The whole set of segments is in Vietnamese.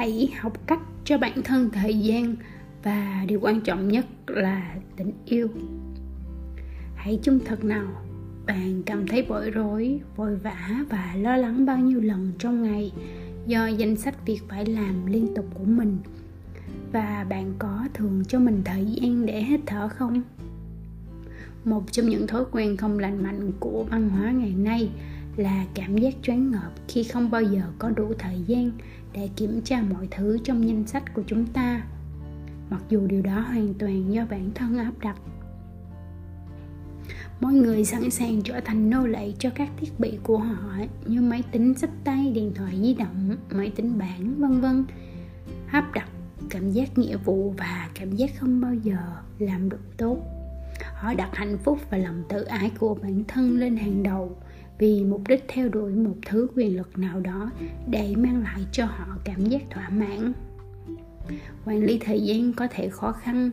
hãy học cách cho bản thân thời gian và điều quan trọng nhất là tình yêu. Hãy chung thật nào, bạn cảm thấy bối rối, vội vã và lo lắng bao nhiêu lần trong ngày do danh sách việc phải làm liên tục của mình. Và bạn có thường cho mình thời gian để hít thở không? Một trong những thói quen không lành mạnh của văn hóa ngày nay là cảm giác choáng ngợp khi không bao giờ có đủ thời gian để kiểm tra mọi thứ trong danh sách của chúng ta. Mặc dù điều đó hoàn toàn do bản thân áp đặt. Mỗi người sẵn sàng trở thành nô lệ cho các thiết bị của họ như máy tính sách tay, điện thoại di động, máy tính bảng, vân vân. Áp đặt cảm giác nghĩa vụ và cảm giác không bao giờ làm được tốt. Họ đặt hạnh phúc và lòng tự ái của bản thân lên hàng đầu vì mục đích theo đuổi một thứ quyền lực nào đó để mang lại cho họ cảm giác thỏa mãn. Quản lý thời gian có thể khó khăn,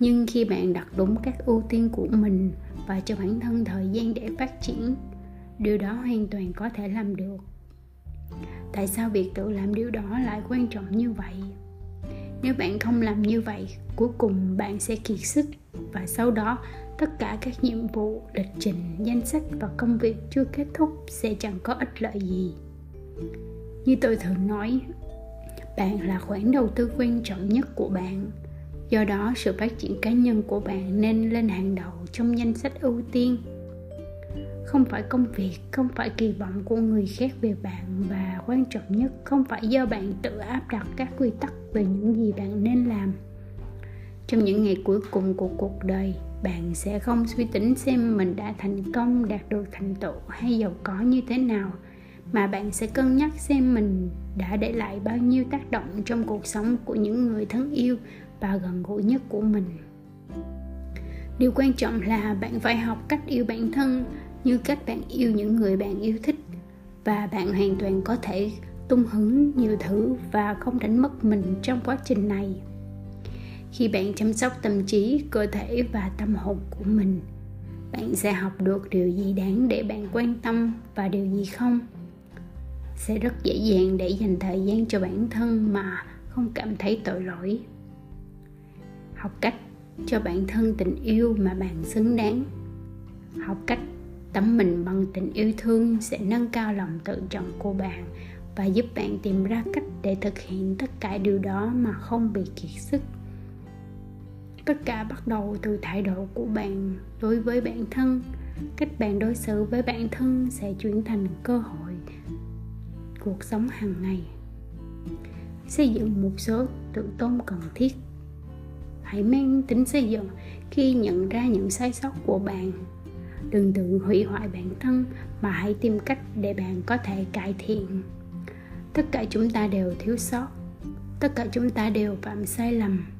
nhưng khi bạn đặt đúng các ưu tiên của mình và cho bản thân thời gian để phát triển, điều đó hoàn toàn có thể làm được. Tại sao việc tự làm điều đó lại quan trọng như vậy? Nếu bạn không làm như vậy, cuối cùng bạn sẽ kiệt sức và sau đó tất cả các nhiệm vụ, lịch trình, danh sách và công việc chưa kết thúc sẽ chẳng có ích lợi gì. Như tôi thường nói, bạn là khoản đầu tư quan trọng nhất của bạn. Do đó, sự phát triển cá nhân của bạn nên lên hàng đầu trong danh sách ưu tiên. Không phải công việc, không phải kỳ vọng của người khác về bạn và quan trọng nhất, không phải do bạn tự áp đặt các quy tắc về những gì bạn nên làm. Trong những ngày cuối cùng của cuộc đời bạn sẽ không suy tính xem mình đã thành công, đạt được thành tựu hay giàu có như thế nào, mà bạn sẽ cân nhắc xem mình đã để lại bao nhiêu tác động trong cuộc sống của những người thân yêu và gần gũi nhất của mình. Điều quan trọng là bạn phải học cách yêu bản thân như cách bạn yêu những người bạn yêu thích, và bạn hoàn toàn có thể tung hứng nhiều thứ và không đánh mất mình trong quá trình này khi bạn chăm sóc tâm trí, cơ thể và tâm hồn của mình, bạn sẽ học được điều gì đáng để bạn quan tâm và điều gì không? Sẽ rất dễ dàng để dành thời gian cho bản thân mà không cảm thấy tội lỗi. Học cách cho bản thân tình yêu mà bạn xứng đáng. Học cách tắm mình bằng tình yêu thương sẽ nâng cao lòng tự trọng của bạn và giúp bạn tìm ra cách để thực hiện tất cả điều đó mà không bị kiệt sức tất cả bắt đầu từ thái độ của bạn đối với bản thân. Cách bạn đối xử với bản thân sẽ chuyển thành cơ hội cuộc sống hàng ngày. Xây dựng một số tự tôn cần thiết. Hãy mang tính xây dựng khi nhận ra những sai sót của bạn. Đừng tự hủy hoại bản thân, mà hãy tìm cách để bạn có thể cải thiện. Tất cả chúng ta đều thiếu sót. Tất cả chúng ta đều phạm sai lầm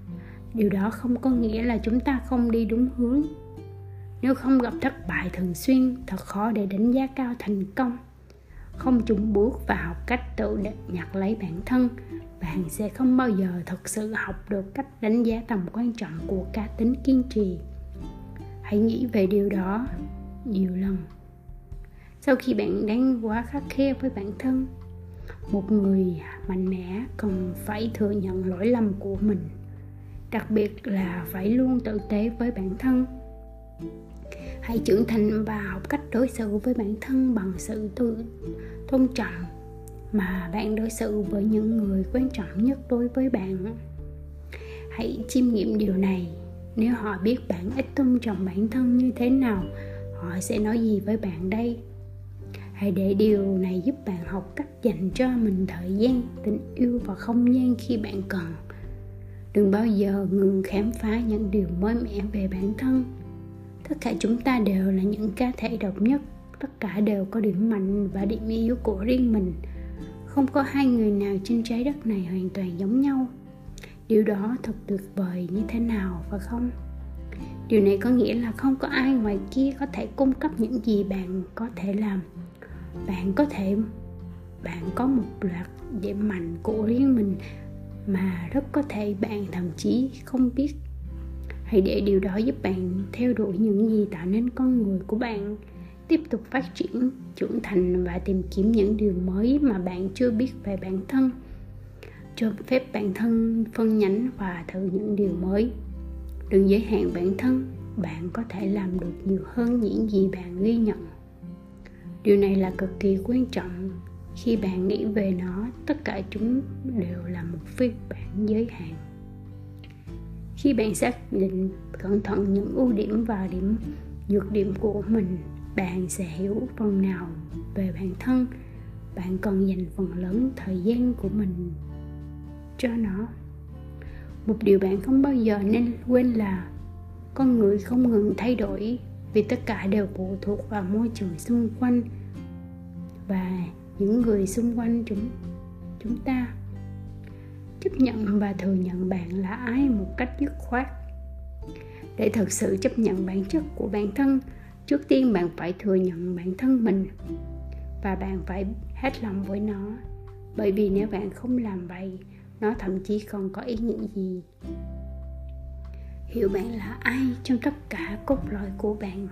điều đó không có nghĩa là chúng ta không đi đúng hướng. Nếu không gặp thất bại thường xuyên, thật khó để đánh giá cao thành công. Không chung bước và học cách tự nhặt lấy bản thân, bạn sẽ không bao giờ thực sự học được cách đánh giá tầm quan trọng của cá tính kiên trì. Hãy nghĩ về điều đó nhiều lần. Sau khi bạn đang quá khắc khe với bản thân, một người mạnh mẽ cần phải thừa nhận lỗi lầm của mình đặc biệt là phải luôn tử tế với bản thân. Hãy trưởng thành và học cách đối xử với bản thân bằng sự tôn trọng mà bạn đối xử với những người quan trọng nhất đối với bạn. Hãy chiêm nghiệm điều này. Nếu họ biết bạn ít tôn trọng bản thân như thế nào, họ sẽ nói gì với bạn đây? Hãy để điều này giúp bạn học cách dành cho mình thời gian, tình yêu và không gian khi bạn cần đừng bao giờ ngừng khám phá những điều mới mẻ về bản thân. Tất cả chúng ta đều là những cá thể độc nhất. Tất cả đều có điểm mạnh và điểm yếu của riêng mình. Không có hai người nào trên trái đất này hoàn toàn giống nhau. Điều đó thật tuyệt vời như thế nào phải không? Điều này có nghĩa là không có ai ngoài kia có thể cung cấp những gì bạn có thể làm. Bạn có thể, bạn có một loạt điểm mạnh của riêng mình mà rất có thể bạn thậm chí không biết. Hãy để điều đó giúp bạn theo đuổi những gì tạo nên con người của bạn, tiếp tục phát triển, trưởng thành và tìm kiếm những điều mới mà bạn chưa biết về bản thân. Cho phép bản thân phân nhánh và thử những điều mới. Đừng giới hạn bản thân, bạn có thể làm được nhiều hơn những gì bạn ghi nhận. Điều này là cực kỳ quan trọng khi bạn nghĩ về nó, tất cả chúng đều là một phiên bản giới hạn. Khi bạn xác định cẩn thận những ưu điểm và điểm, nhược điểm của mình, bạn sẽ hiểu phần nào về bản thân. Bạn cần dành phần lớn thời gian của mình cho nó. Một điều bạn không bao giờ nên quên là con người không ngừng thay đổi vì tất cả đều phụ thuộc vào môi trường xung quanh. Và những người xung quanh chúng chúng ta. Chấp nhận và thừa nhận bạn là ai một cách dứt khoát. Để thực sự chấp nhận bản chất của bản thân, trước tiên bạn phải thừa nhận bản thân mình. Và bạn phải hết lòng với nó. Bởi vì nếu bạn không làm vậy, nó thậm chí còn có ý nghĩa gì? Hiểu bạn là ai trong tất cả cốt lõi của bạn?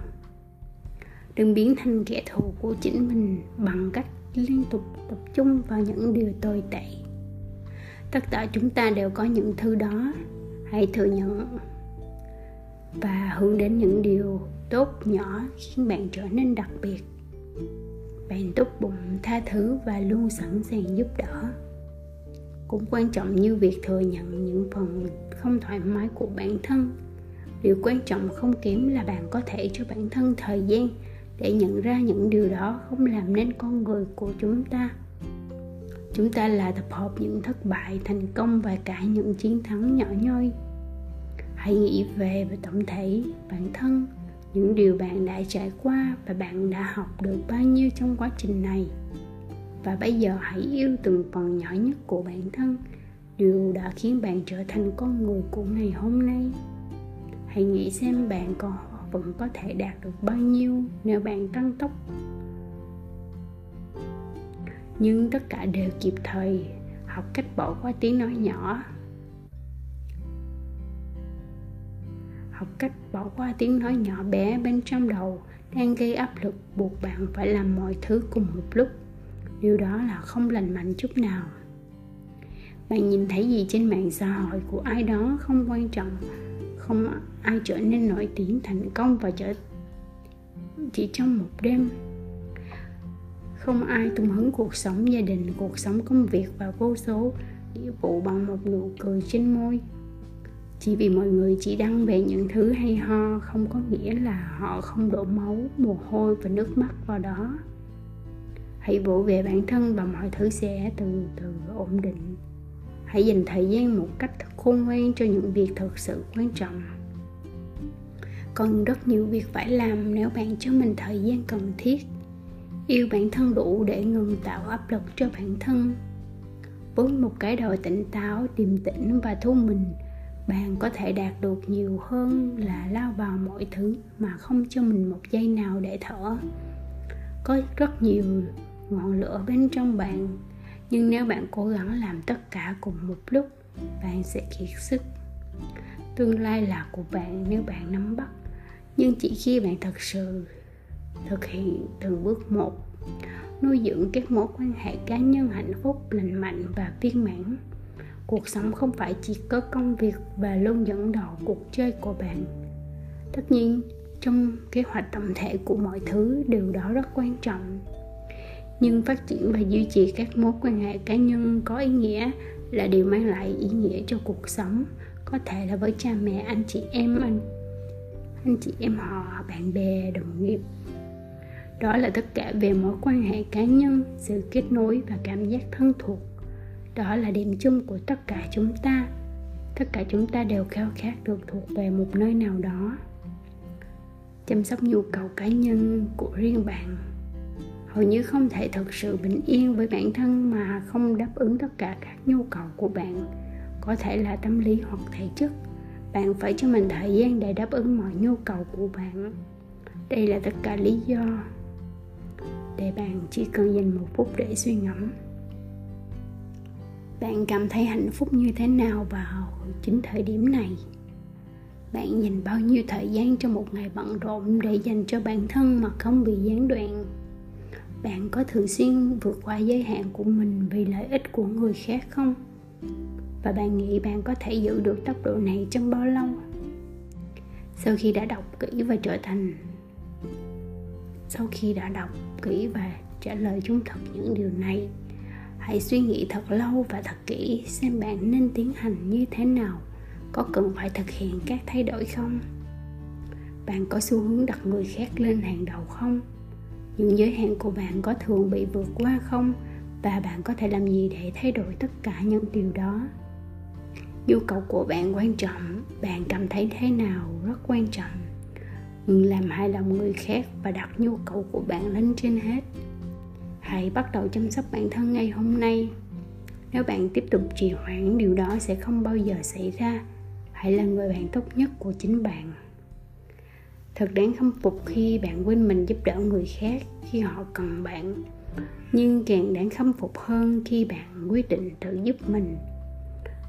Đừng biến thành kẻ thù của chính mình bằng cách liên tục tập trung vào những điều tồi tệ. Tất cả chúng ta đều có những thứ đó, hãy thừa nhận và hướng đến những điều tốt nhỏ khiến bạn trở nên đặc biệt. Bạn tốt bụng, tha thứ và luôn sẵn sàng giúp đỡ. Cũng quan trọng như việc thừa nhận những phần không thoải mái của bản thân. Điều quan trọng không kém là bạn có thể cho bản thân thời gian để nhận ra những điều đó không làm nên con người của chúng ta. Chúng ta là tập hợp những thất bại thành công và cả những chiến thắng nhỏ nhoi. Hãy nghĩ về về tổng thể bản thân, những điều bạn đã trải qua và bạn đã học được bao nhiêu trong quá trình này. Và bây giờ hãy yêu từng phần nhỏ nhất của bản thân, điều đã khiến bạn trở thành con người của ngày hôm nay. Hãy nghĩ xem bạn còn vẫn có thể đạt được bao nhiêu nếu bạn tăng tốc. Nhưng tất cả đều kịp thời, học cách bỏ qua tiếng nói nhỏ. Học cách bỏ qua tiếng nói nhỏ bé bên trong đầu đang gây áp lực buộc bạn phải làm mọi thứ cùng một lúc. Điều đó là không lành mạnh chút nào. Bạn nhìn thấy gì trên mạng xã hội của ai đó không quan trọng không ai trở nên nổi tiếng thành công và trở chỉ trong một đêm. Không ai tung hứng cuộc sống gia đình, cuộc sống công việc và vô số nghĩa vụ bằng một nụ cười trên môi. Chỉ vì mọi người chỉ đăng về những thứ hay ho, không có nghĩa là họ không đổ máu, mồ hôi và nước mắt vào đó. Hãy vỗ về bản thân và mọi thứ sẽ từ từ ổn định hãy dành thời gian một cách thật khôn ngoan cho những việc thực sự quan trọng. Còn rất nhiều việc phải làm nếu bạn cho mình thời gian cần thiết. Yêu bản thân đủ để ngừng tạo áp lực cho bản thân. Với một cái đầu tỉnh táo, điềm tĩnh và thu mình, bạn có thể đạt được nhiều hơn là lao vào mọi thứ mà không cho mình một giây nào để thở. Có rất nhiều ngọn lửa bên trong bạn nhưng nếu bạn cố gắng làm tất cả cùng một lúc, bạn sẽ kiệt sức. Tương lai là của bạn nếu bạn nắm bắt. Nhưng chỉ khi bạn thật sự thực hiện từng bước một, nuôi dưỡng các mối quan hệ cá nhân hạnh phúc, lành mạnh và viên mãn, cuộc sống không phải chỉ có công việc và luôn dẫn đầu cuộc chơi của bạn. Tất nhiên, trong kế hoạch tổng thể của mọi thứ, điều đó rất quan trọng nhưng phát triển và duy trì các mối quan hệ cá nhân có ý nghĩa là điều mang lại ý nghĩa cho cuộc sống, có thể là với cha mẹ, anh chị em, anh anh chị em họ, bạn bè, đồng nghiệp. Đó là tất cả về mối quan hệ cá nhân, sự kết nối và cảm giác thân thuộc. Đó là điểm chung của tất cả chúng ta. Tất cả chúng ta đều khao khát được thuộc về một nơi nào đó. Chăm sóc nhu cầu cá nhân của riêng bạn hầu như không thể thực sự bình yên với bản thân mà không đáp ứng tất cả các nhu cầu của bạn. Có thể là tâm lý hoặc thể chất. Bạn phải cho mình thời gian để đáp ứng mọi nhu cầu của bạn. Đây là tất cả lý do để bạn chỉ cần dành một phút để suy ngẫm. Bạn cảm thấy hạnh phúc như thế nào vào chính thời điểm này? Bạn dành bao nhiêu thời gian cho một ngày bận rộn để dành cho bản thân mà không bị gián đoạn? Bạn có thường xuyên vượt qua giới hạn của mình vì lợi ích của người khác không? Và bạn nghĩ bạn có thể giữ được tốc độ này trong bao lâu? Sau khi đã đọc kỹ và trở thành, sau khi đã đọc kỹ và trả lời trung thực những điều này, hãy suy nghĩ thật lâu và thật kỹ xem bạn nên tiến hành như thế nào. Có cần phải thực hiện các thay đổi không? Bạn có xu hướng đặt người khác lên hàng đầu không? Những giới hạn của bạn có thường bị vượt qua không? Và bạn có thể làm gì để thay đổi tất cả những điều đó? Nhu cầu của bạn quan trọng, bạn cảm thấy thế nào rất quan trọng. Ngừng làm hài lòng người khác và đặt nhu cầu của bạn lên trên hết. Hãy bắt đầu chăm sóc bản thân ngay hôm nay. Nếu bạn tiếp tục trì hoãn, điều đó sẽ không bao giờ xảy ra. Hãy là người bạn tốt nhất của chính bạn thật đáng khâm phục khi bạn quên mình giúp đỡ người khác khi họ cần bạn. Nhưng càng đáng khâm phục hơn khi bạn quyết định tự giúp mình.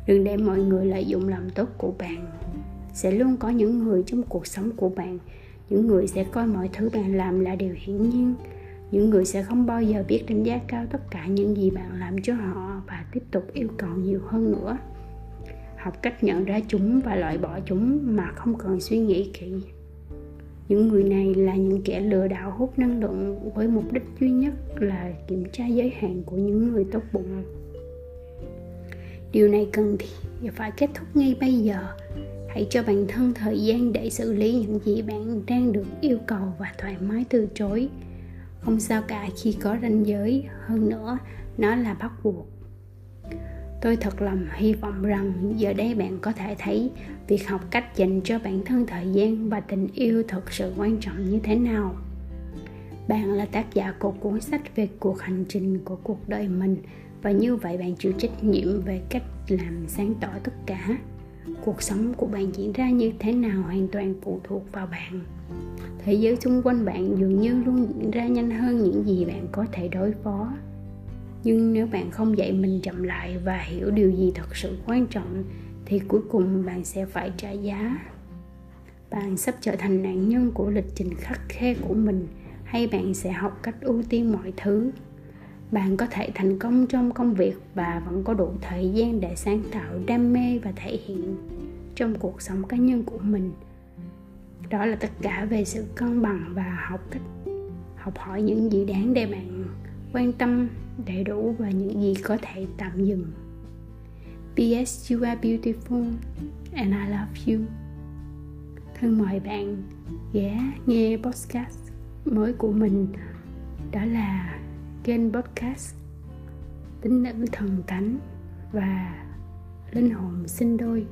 Đừng để mọi người lợi dụng lòng tốt của bạn. Sẽ luôn có những người trong cuộc sống của bạn. Những người sẽ coi mọi thứ bạn làm là điều hiển nhiên. Những người sẽ không bao giờ biết đánh giá cao tất cả những gì bạn làm cho họ và tiếp tục yêu cầu nhiều hơn nữa. Học cách nhận ra chúng và loại bỏ chúng mà không cần suy nghĩ kỹ những người này là những kẻ lừa đảo hút năng lượng với mục đích duy nhất là kiểm tra giới hạn của những người tốt bụng. Điều này cần thì phải kết thúc ngay bây giờ. Hãy cho bản thân thời gian để xử lý những gì bạn đang được yêu cầu và thoải mái từ chối. Không sao cả khi có ranh giới. Hơn nữa, nó là bắt buộc tôi thật lòng hy vọng rằng giờ đây bạn có thể thấy việc học cách dành cho bản thân thời gian và tình yêu thật sự quan trọng như thế nào. Bạn là tác giả của cuốn sách về cuộc hành trình của cuộc đời mình và như vậy bạn chịu trách nhiệm về cách làm sáng tỏ tất cả. Cuộc sống của bạn diễn ra như thế nào hoàn toàn phụ thuộc vào bạn. Thế giới xung quanh bạn dường như luôn diễn ra nhanh hơn những gì bạn có thể đối phó nhưng nếu bạn không dạy mình chậm lại và hiểu điều gì thật sự quan trọng, thì cuối cùng bạn sẽ phải trả giá. Bạn sắp trở thành nạn nhân của lịch trình khắc khe của mình, hay bạn sẽ học cách ưu tiên mọi thứ. Bạn có thể thành công trong công việc và vẫn có đủ thời gian để sáng tạo đam mê và thể hiện trong cuộc sống cá nhân của mình. Đó là tất cả về sự cân bằng và học cách, học hỏi những gì đáng để bạn quan tâm đầy đủ và những gì có thể tạm dừng. P.S. You are beautiful and I love you. Thân mời bạn ghé nghe podcast mới của mình. Đó là kênh podcast, Tính nữ thần thánh và linh hồn sinh đôi.